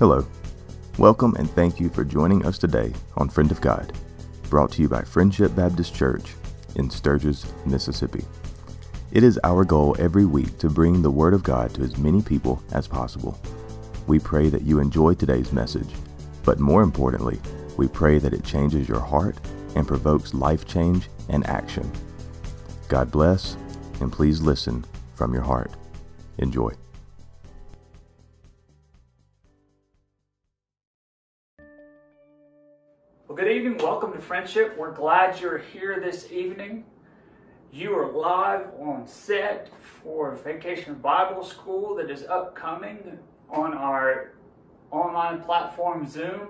Hello. Welcome and thank you for joining us today on Friend of God, brought to you by Friendship Baptist Church in Sturgis, Mississippi. It is our goal every week to bring the Word of God to as many people as possible. We pray that you enjoy today's message, but more importantly, we pray that it changes your heart and provokes life change and action. God bless, and please listen from your heart. Enjoy. Good evening. Welcome to Friendship. We're glad you're here this evening. You are live on set for Vacation Bible School that is upcoming on our online platform Zoom.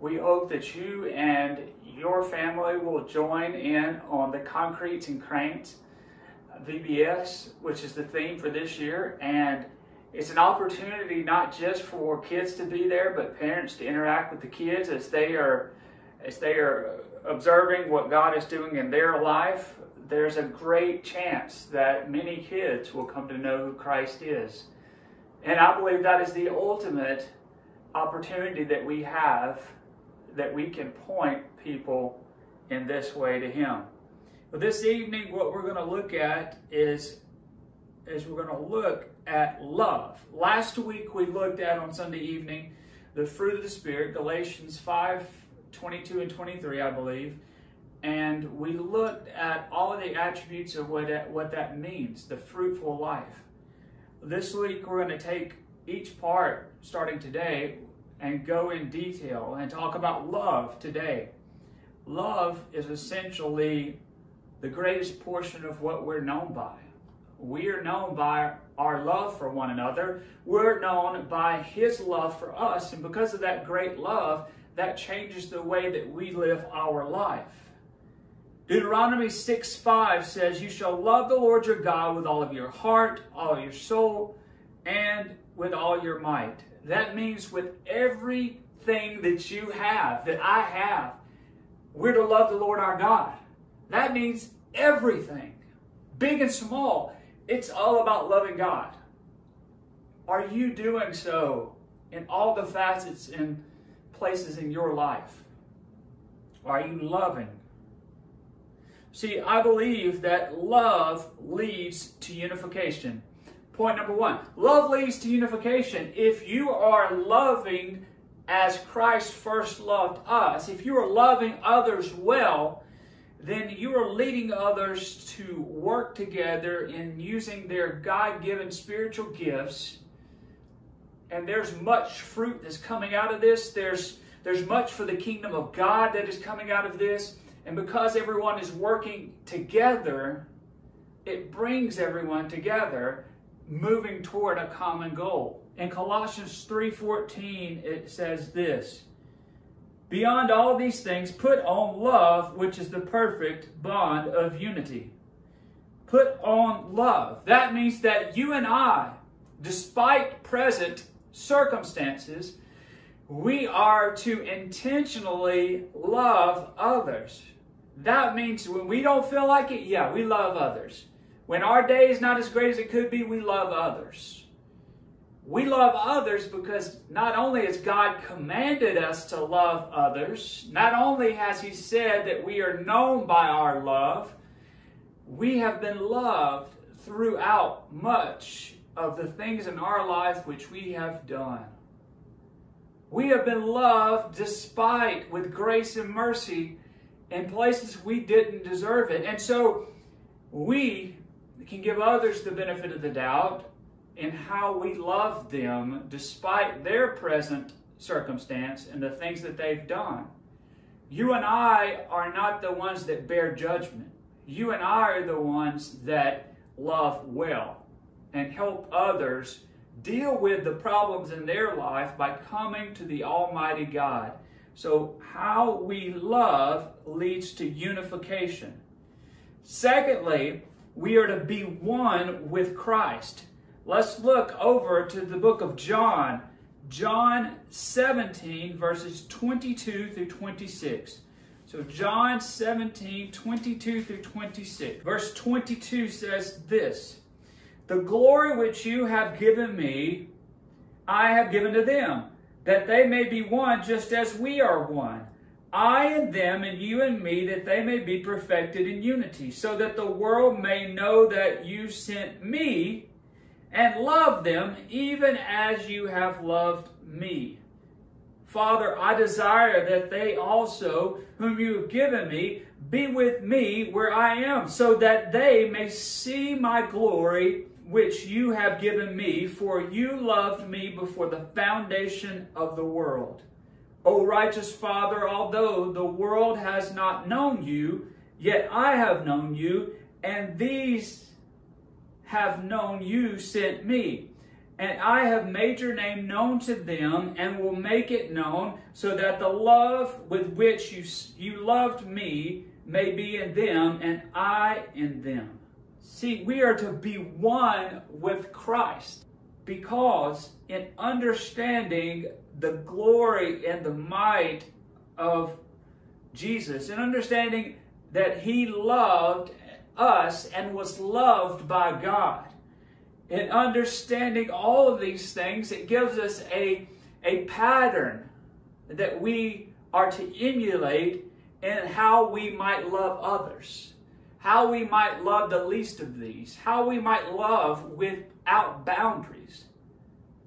We hope that you and your family will join in on the Concretes and Cranes VBS, which is the theme for this year. And it's an opportunity not just for kids to be there, but parents to interact with the kids as they are as they are observing what God is doing in their life. There's a great chance that many kids will come to know who Christ is. And I believe that is the ultimate opportunity that we have that we can point people in this way to Him. But this evening, what we're going to look at is, is we're going to look at love. Last week, we looked at on Sunday evening the fruit of the Spirit, Galatians 5 22 and 23, I believe. And we looked at all of the attributes of what that, what that means, the fruitful life. This week, we're going to take each part, starting today, and go in detail and talk about love today. Love is essentially the greatest portion of what we're known by. We are known by our love for one another. We're known by His love for us. And because of that great love, that changes the way that we live our life. Deuteronomy 6 5 says, You shall love the Lord your God with all of your heart, all your soul, and with all your might. That means with everything that you have, that I have, we're to love the Lord our God. That means everything, big and small. It's all about loving God. Are you doing so in all the facets and places in your life? Are you loving? See, I believe that love leads to unification. Point number one love leads to unification. If you are loving as Christ first loved us, if you are loving others well, then you are leading others to work together in using their God given spiritual gifts. And there's much fruit that's coming out of this. There's, there's much for the kingdom of God that is coming out of this. And because everyone is working together, it brings everyone together moving toward a common goal. In Colossians 3:14 it says this, Beyond all these things put on love, which is the perfect bond of unity. Put on love. That means that you and I, despite present circumstances, we are to intentionally love others. That means when we don't feel like it, yeah, we love others. When our day is not as great as it could be, we love others. We love others because not only has God commanded us to love others, not only has He said that we are known by our love, we have been loved throughout much of the things in our life which we have done. We have been loved despite with grace and mercy in places we didn't deserve it. And so we can give others the benefit of the doubt in how we love them despite their present circumstance and the things that they've done. You and I are not the ones that bear judgment. You and I are the ones that love well and help others deal with the problems in their life by coming to the Almighty God. So, how we love leads to unification. Secondly, we are to be one with Christ. Let's look over to the book of John, John 17, verses 22 through 26. So, John 17, 22 through 26. Verse 22 says this The glory which you have given me, I have given to them, that they may be one just as we are one. I and them, and you and me, that they may be perfected in unity, so that the world may know that you sent me and love them even as you have loved me. Father, I desire that they also, whom you have given me, be with me where I am, so that they may see my glory which you have given me, for you loved me before the foundation of the world. O righteous Father, although the world has not known you, yet I have known you, and these have known you sent me. And I have made your name known to them and will make it known so that the love with which you, you loved me may be in them and I in them. See, we are to be one with Christ because in understanding the glory and the might of Jesus, in understanding that he loved us and was loved by God, in understanding all of these things, it gives us a, a pattern that we are to emulate in how we might love others, how we might love the least of these, how we might love without boundaries.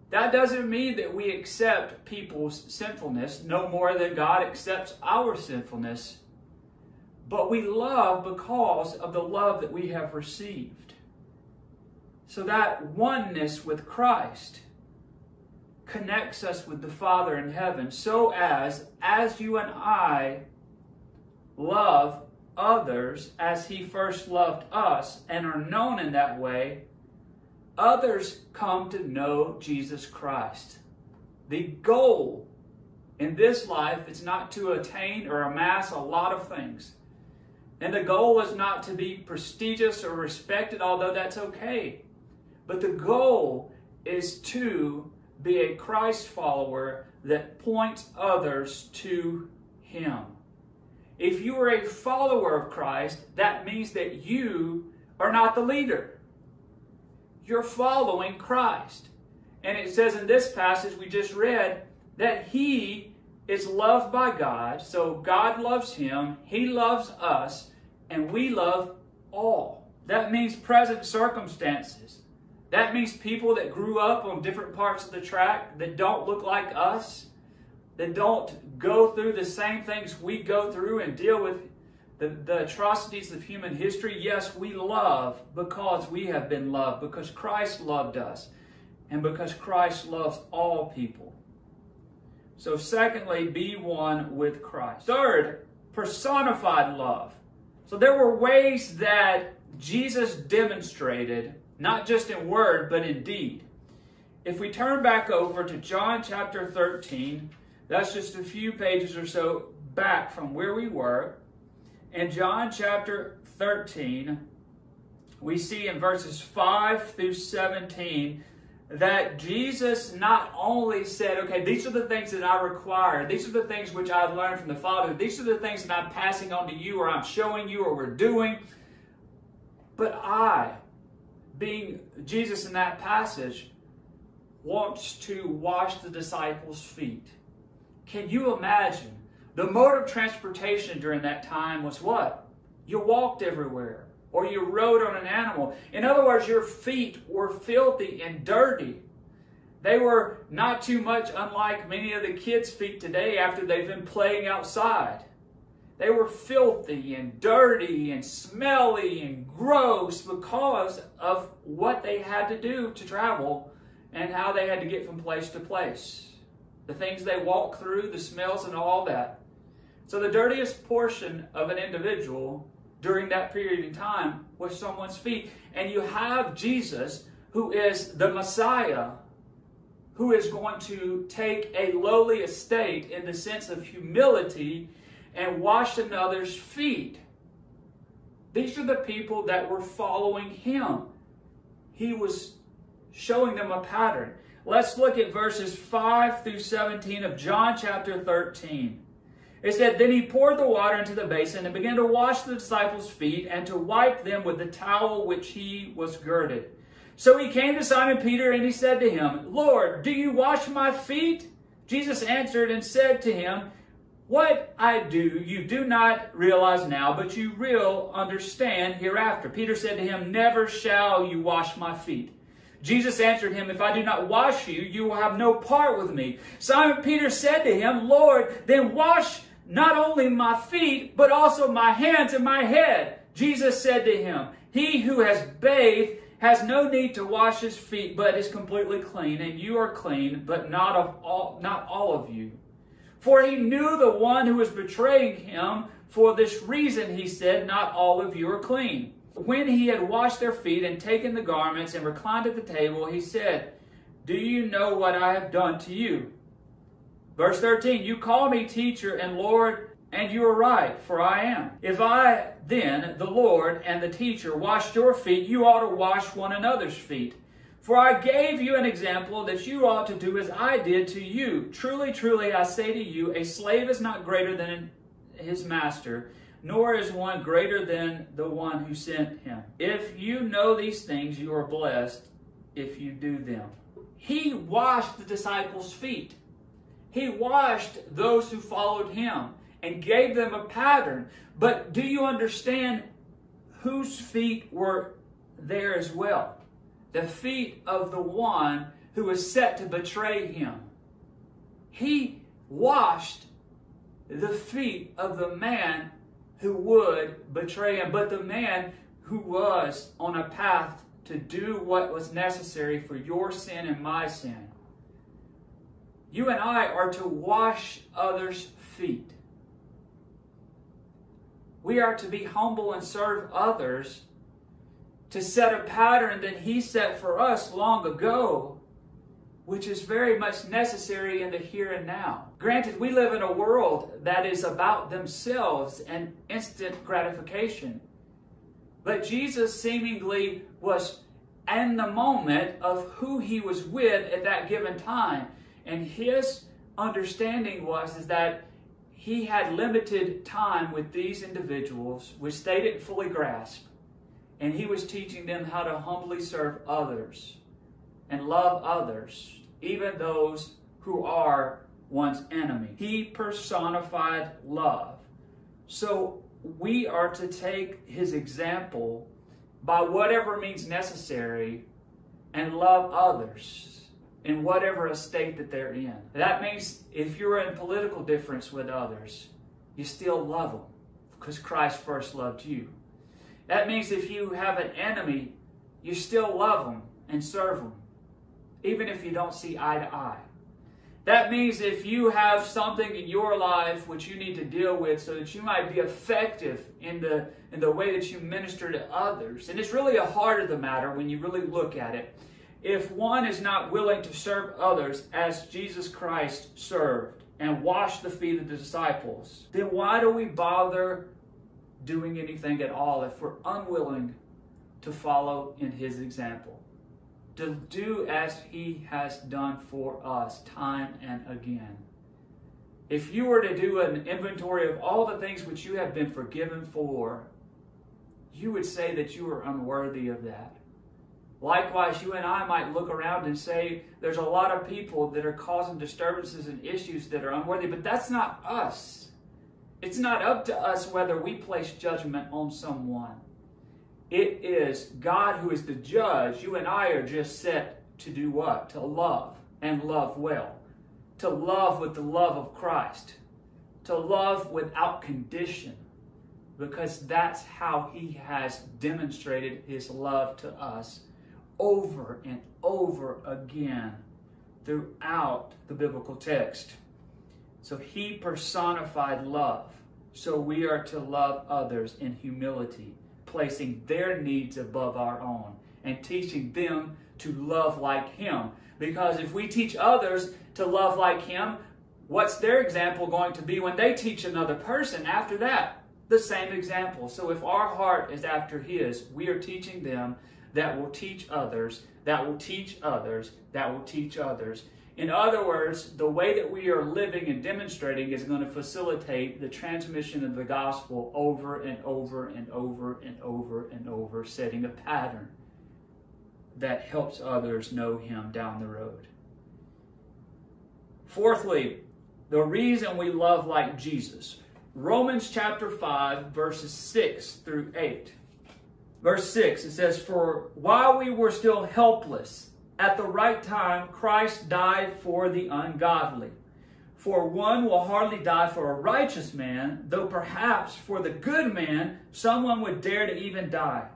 That doesn't mean that we accept people's sinfulness no more than God accepts our sinfulness, but we love because of the love that we have received. So that oneness with Christ connects us with the Father in heaven so as, as you and I love others as he first loved us and are known in that way, others come to know Jesus Christ. The goal in this life is not to attain or amass a lot of things. And the goal is not to be prestigious or respected, although that's okay. But the goal is to be a Christ follower that points others to Him. If you are a follower of Christ, that means that you are not the leader. You're following Christ. And it says in this passage we just read that He is loved by God. So God loves Him, He loves us, and we love all. That means present circumstances. That means people that grew up on different parts of the track that don't look like us, that don't go through the same things we go through and deal with the, the atrocities of human history. Yes, we love because we have been loved, because Christ loved us, and because Christ loves all people. So, secondly, be one with Christ. Third, personified love. So, there were ways that Jesus demonstrated not just in word, but in deed. If we turn back over to John chapter 13, that's just a few pages or so back from where we were. In John chapter 13, we see in verses 5 through 17 that Jesus not only said, okay, these are the things that I require, these are the things which I've learned from the Father, these are the things that I'm passing on to you, or I'm showing you, or we're doing, but I being Jesus in that passage, wants to wash the disciples' feet. Can you imagine? The mode of transportation during that time was what? You walked everywhere or you rode on an animal. In other words, your feet were filthy and dirty. They were not too much unlike many of the kids' feet today after they've been playing outside. They were filthy and dirty and smelly and gross because of what they had to do to travel and how they had to get from place to place. The things they walk through, the smells, and all that. So, the dirtiest portion of an individual during that period of time was someone's feet. And you have Jesus, who is the Messiah, who is going to take a lowly estate in the sense of humility and wash another's feet. These are the people that were following him. He was showing them a pattern. Let's look at verses 5 through 17 of John chapter 13. It said, Then he poured the water into the basin and began to wash the disciples' feet and to wipe them with the towel which he was girded. So he came to Simon Peter and he said to him, Lord, do you wash my feet? Jesus answered and said to him, What I do you do not realize now, but you will understand hereafter. Peter said to him, Never shall you wash my feet. Jesus answered him, If I do not wash you, you will have no part with me. Simon Peter said to him, Lord, then wash not only my feet, but also my hands and my head. Jesus said to him, He who has bathed has no need to wash his feet, but is completely clean, and you are clean, but not of all not all of you. For he knew the one who was betraying him. For this reason he said, Not all of you are clean. When he had washed their feet and taken the garments and reclined at the table, he said, Do you know what I have done to you? Verse 13, You call me teacher and Lord, and you are right, for I am. If I then, the Lord and the teacher, washed your feet, you ought to wash one another's feet. For I gave you an example that you ought to do as I did to you. Truly, truly, I say to you, a slave is not greater than his master, nor is one greater than the one who sent him. If you know these things, you are blessed if you do them. He washed the disciples' feet. He washed those who followed him and gave them a pattern. But do you understand whose feet were there as well? The feet of the one who was set to betray him. He washed the feet of the man who would betray him, but the man who was on a path to do what was necessary for your sin and my sin. You and I are to wash others' feet. We are to be humble and serve others to set a pattern that He set for us long ago, which is very much necessary in the here and now. Granted, we live in a world that is about themselves and instant gratification. But Jesus seemingly was in the moment of who he was with at that given time. And his understanding was is that he had limited time with these individuals, which they didn't fully grasp. And he was teaching them how to humbly serve others and love others, even those who are one's enemy. He personified love. So we are to take his example by whatever means necessary and love others in whatever estate that they're in. That means if you're in political difference with others, you still love them because Christ first loved you. That means if you have an enemy, you still love them and serve them, even if you don't see eye to eye. That means if you have something in your life which you need to deal with so that you might be effective in the, in the way that you minister to others. And it's really a heart of the matter when you really look at it if one is not willing to serve others as Jesus Christ served and washed the feet of the disciples, then why do we bother doing anything at all if we're unwilling to follow in his example? To do as he has done for us time and again. If you were to do an inventory of all the things which you have been forgiven for, you would say that you are unworthy of that. Likewise, you and I might look around and say there's a lot of people that are causing disturbances and issues that are unworthy, but that's not us. It's not up to us whether we place judgment on someone. It is God who is the judge. You and I are just set to do what? To love and love well. To love with the love of Christ. To love without condition. Because that's how He has demonstrated His love to us over and over again throughout the biblical text. So he personified love. So we are to love others in humility, placing their needs above our own and teaching them to love like him. Because if we teach others to love like him, what's their example going to be when they teach another person after that? The same example. So if our heart is after his, we are teaching them that will teach others, that will teach others, that will teach others. In other words, the way that we are living and demonstrating is going to facilitate the transmission of the gospel over and over and over and over and over, setting a pattern that helps others know Him down the road. Fourthly, the reason we love like Jesus. Romans chapter 5, verses 6 through 8. Verse 6, it says, For while we were still helpless, at the right time Christ died for the ungodly. For one will hardly die for a righteous man, though perhaps for the good man someone would dare to even die.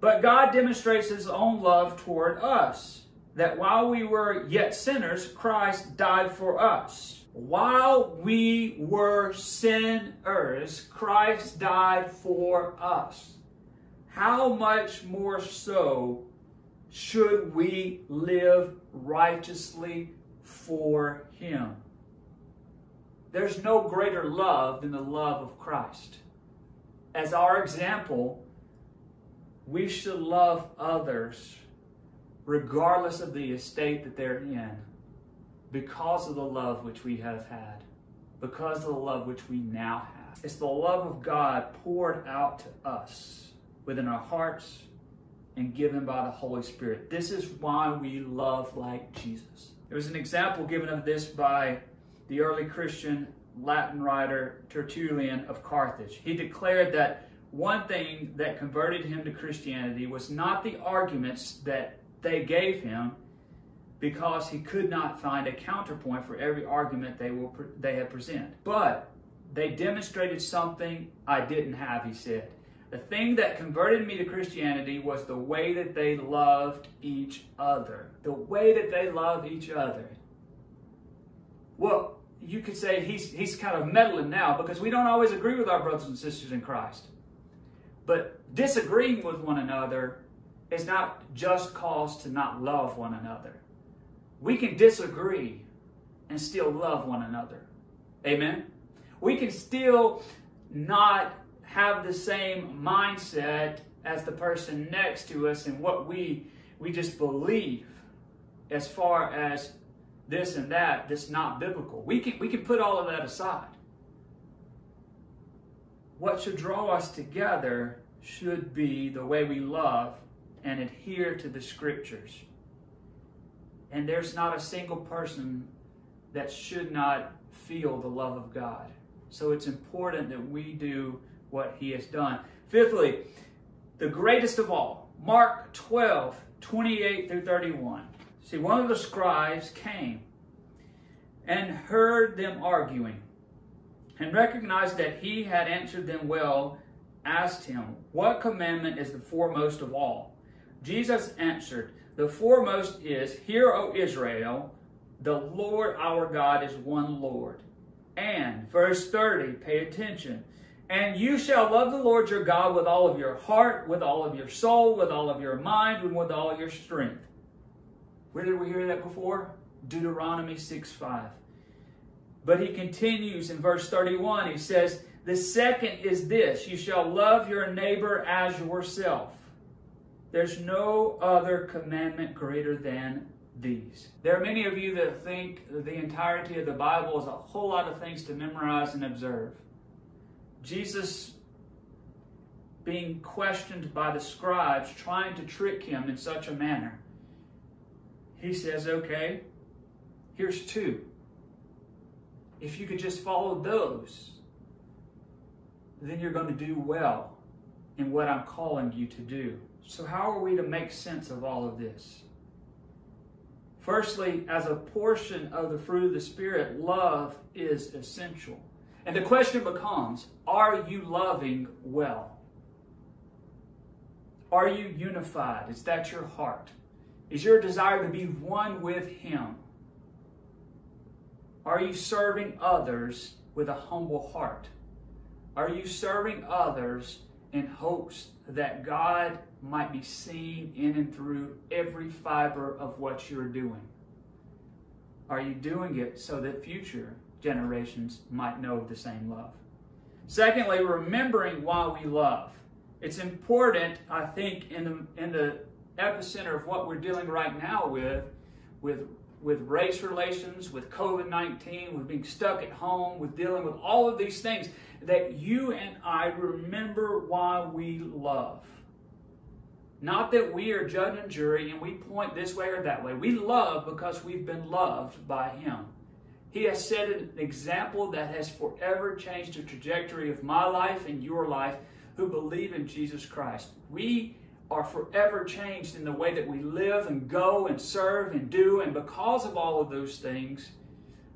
But God demonstrates his own love toward us, that while we were yet sinners, Christ died for us. While we were sinners, Christ died for us. How much more so should we live righteously for Him. There's no greater love than the love of Christ. As our example, we should love others regardless of the estate that they're in because of the love which we have had, because of the love which we now have. It's the love of God poured out to us within our hearts and given by the Holy Spirit. This is why we love like Jesus. There was an example given of this by the early Christian Latin writer Tertullian of Carthage. He declared that one thing that converted him to Christianity was not the arguments that they gave him, because he could not find a counterpoint for every argument they, will, they had presented. But they demonstrated something I didn't have, he said. The thing that converted me to Christianity was the way that they loved each other. The way that they loved each other. Well, you could say he's, he's kind of meddling now because we don't always agree with our brothers and sisters in Christ. But disagreeing with one another is not just cause to not love one another. We can disagree and still love one another. Amen? We can still not have the same mindset as the person next to us and what we we just believe as far as this and that that's not biblical. We can we can put all of that aside. What should draw us together should be the way we love and adhere to the scriptures. And there's not a single person that should not feel the love of God. So it's important that we do what he has done. Fifthly, the greatest of all, Mark 12, 28 through 31. See, one of the scribes came and heard them arguing, and recognized that he had answered them well, asked him, What commandment is the foremost of all? Jesus answered, The foremost is, Hear, O Israel, the Lord our God is one Lord. And, verse 30, pay attention. And you shall love the Lord your God with all of your heart, with all of your soul, with all of your mind, and with all your strength. Where did we hear that before? Deuteronomy 6 5. But he continues in verse 31. He says, The second is this you shall love your neighbor as yourself. There's no other commandment greater than these. There are many of you that think the entirety of the Bible is a whole lot of things to memorize and observe. Jesus being questioned by the scribes, trying to trick him in such a manner. He says, okay, here's two. If you could just follow those, then you're going to do well in what I'm calling you to do. So, how are we to make sense of all of this? Firstly, as a portion of the fruit of the Spirit, love is essential. And the question becomes are you loving well? Are you unified? Is that your heart? Is your desire to be one with Him? Are you serving others with a humble heart? Are you serving others in hopes that God might be seen in and through every fiber of what you're doing? Are you doing it so that future generations might know the same love. Secondly, remembering why we love. It's important, I think, in the, in the epicenter of what we're dealing right now with, with, with race relations, with COVID 19, with being stuck at home, with dealing with all of these things, that you and I remember why we love. Not that we are judge and jury and we point this way or that way. We love because we've been loved by Him. He has set an example that has forever changed the trajectory of my life and your life who believe in Jesus Christ. We are forever changed in the way that we live and go and serve and do. And because of all of those things,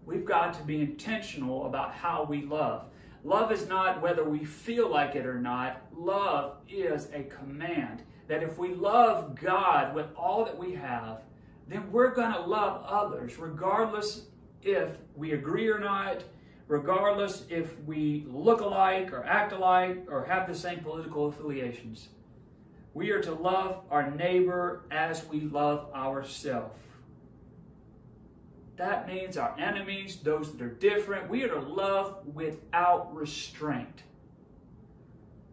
we've got to be intentional about how we love. Love is not whether we feel like it or not, love is a command. That if we love God with all that we have, then we're going to love others, regardless if we agree or not, regardless if we look alike or act alike or have the same political affiliations. We are to love our neighbor as we love ourselves. That means our enemies, those that are different, we are to love without restraint.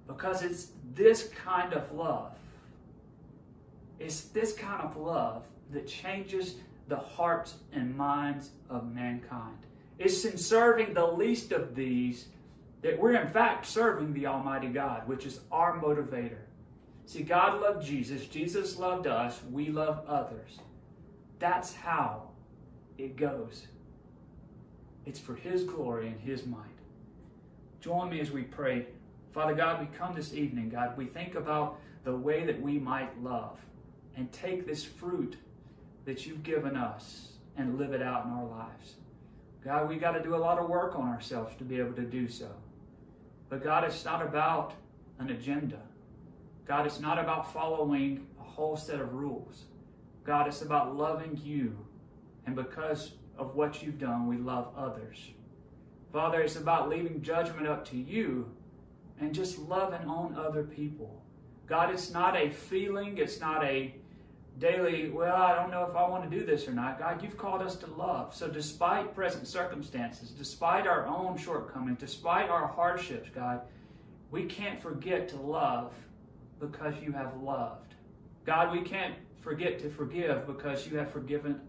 Because it's this kind of love. It's this kind of love that changes the hearts and minds of mankind. It's in serving the least of these that we're in fact serving the Almighty God, which is our motivator. See, God loved Jesus, Jesus loved us, we love others. That's how it goes. It's for His glory and His might. Join me as we pray. Father God, we come this evening, God, we think about the way that we might love and take this fruit that you've given us and live it out in our lives. God, we got to do a lot of work on ourselves to be able to do so. But God, it's not about an agenda. God, it's not about following a whole set of rules. God, it's about loving you. And because of what you've done, we love others. Father, it's about leaving judgment up to you and just loving on other people. God, it's not a feeling, it's not a daily, well, I don't know if I want to do this or not. God, you've called us to love. So, despite present circumstances, despite our own shortcomings, despite our hardships, God, we can't forget to love because you have loved. God, we can't forget to forgive because you have forgiven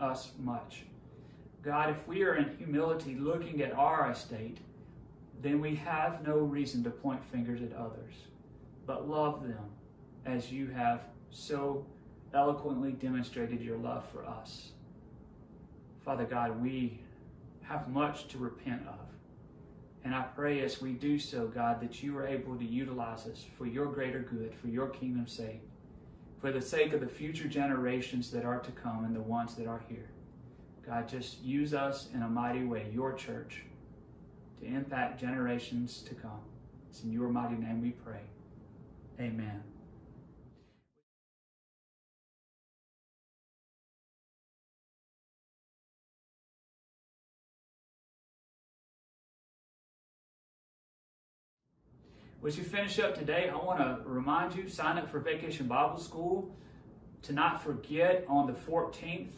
us much. God, if we are in humility looking at our estate, then we have no reason to point fingers at others, but love them as you have so eloquently demonstrated your love for us. Father God, we have much to repent of. And I pray as we do so, God, that you are able to utilize us for your greater good, for your kingdom's sake, for the sake of the future generations that are to come and the ones that are here. God, just use us in a mighty way, your church, to impact generations to come. It's in your mighty name we pray. Amen. As you finish up today, I want to remind you sign up for Vacation Bible School. To not forget on the 14th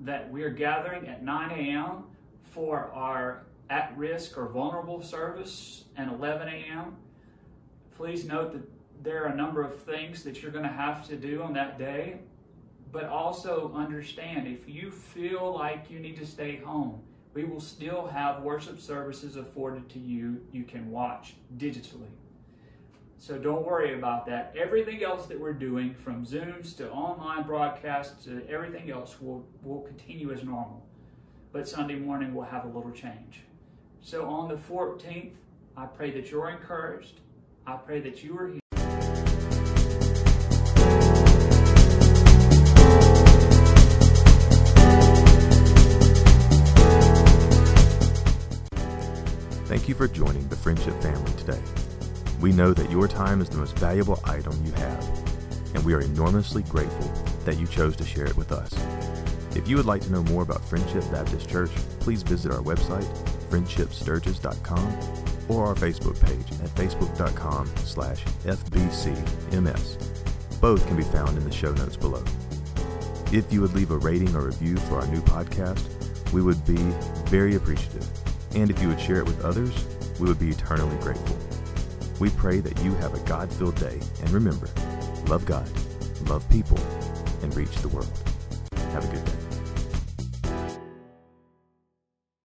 that we are gathering at 9 a.m. for our at risk or vulnerable service and 11 a.m. Please note that there are a number of things that you're going to have to do on that day, but also understand if you feel like you need to stay home, we will still have worship services afforded to you. You can watch digitally. So don't worry about that. Everything else that we're doing, from Zooms to online broadcasts to everything else, will, will continue as normal. But Sunday morning will have a little change. So on the 14th, I pray that you're encouraged. I pray that you are here. Thank you for joining the Friendship family today. We know that your time is the most valuable item you have, and we are enormously grateful that you chose to share it with us. If you would like to know more about Friendship Baptist Church, please visit our website, friendshipsturgis.com, or our Facebook page at facebook.com slash fbcms. Both can be found in the show notes below. If you would leave a rating or review for our new podcast, we would be very appreciative. And if you would share it with others, we would be eternally grateful. We pray that you have a God filled day. And remember, love God, love people, and reach the world. Have a good day.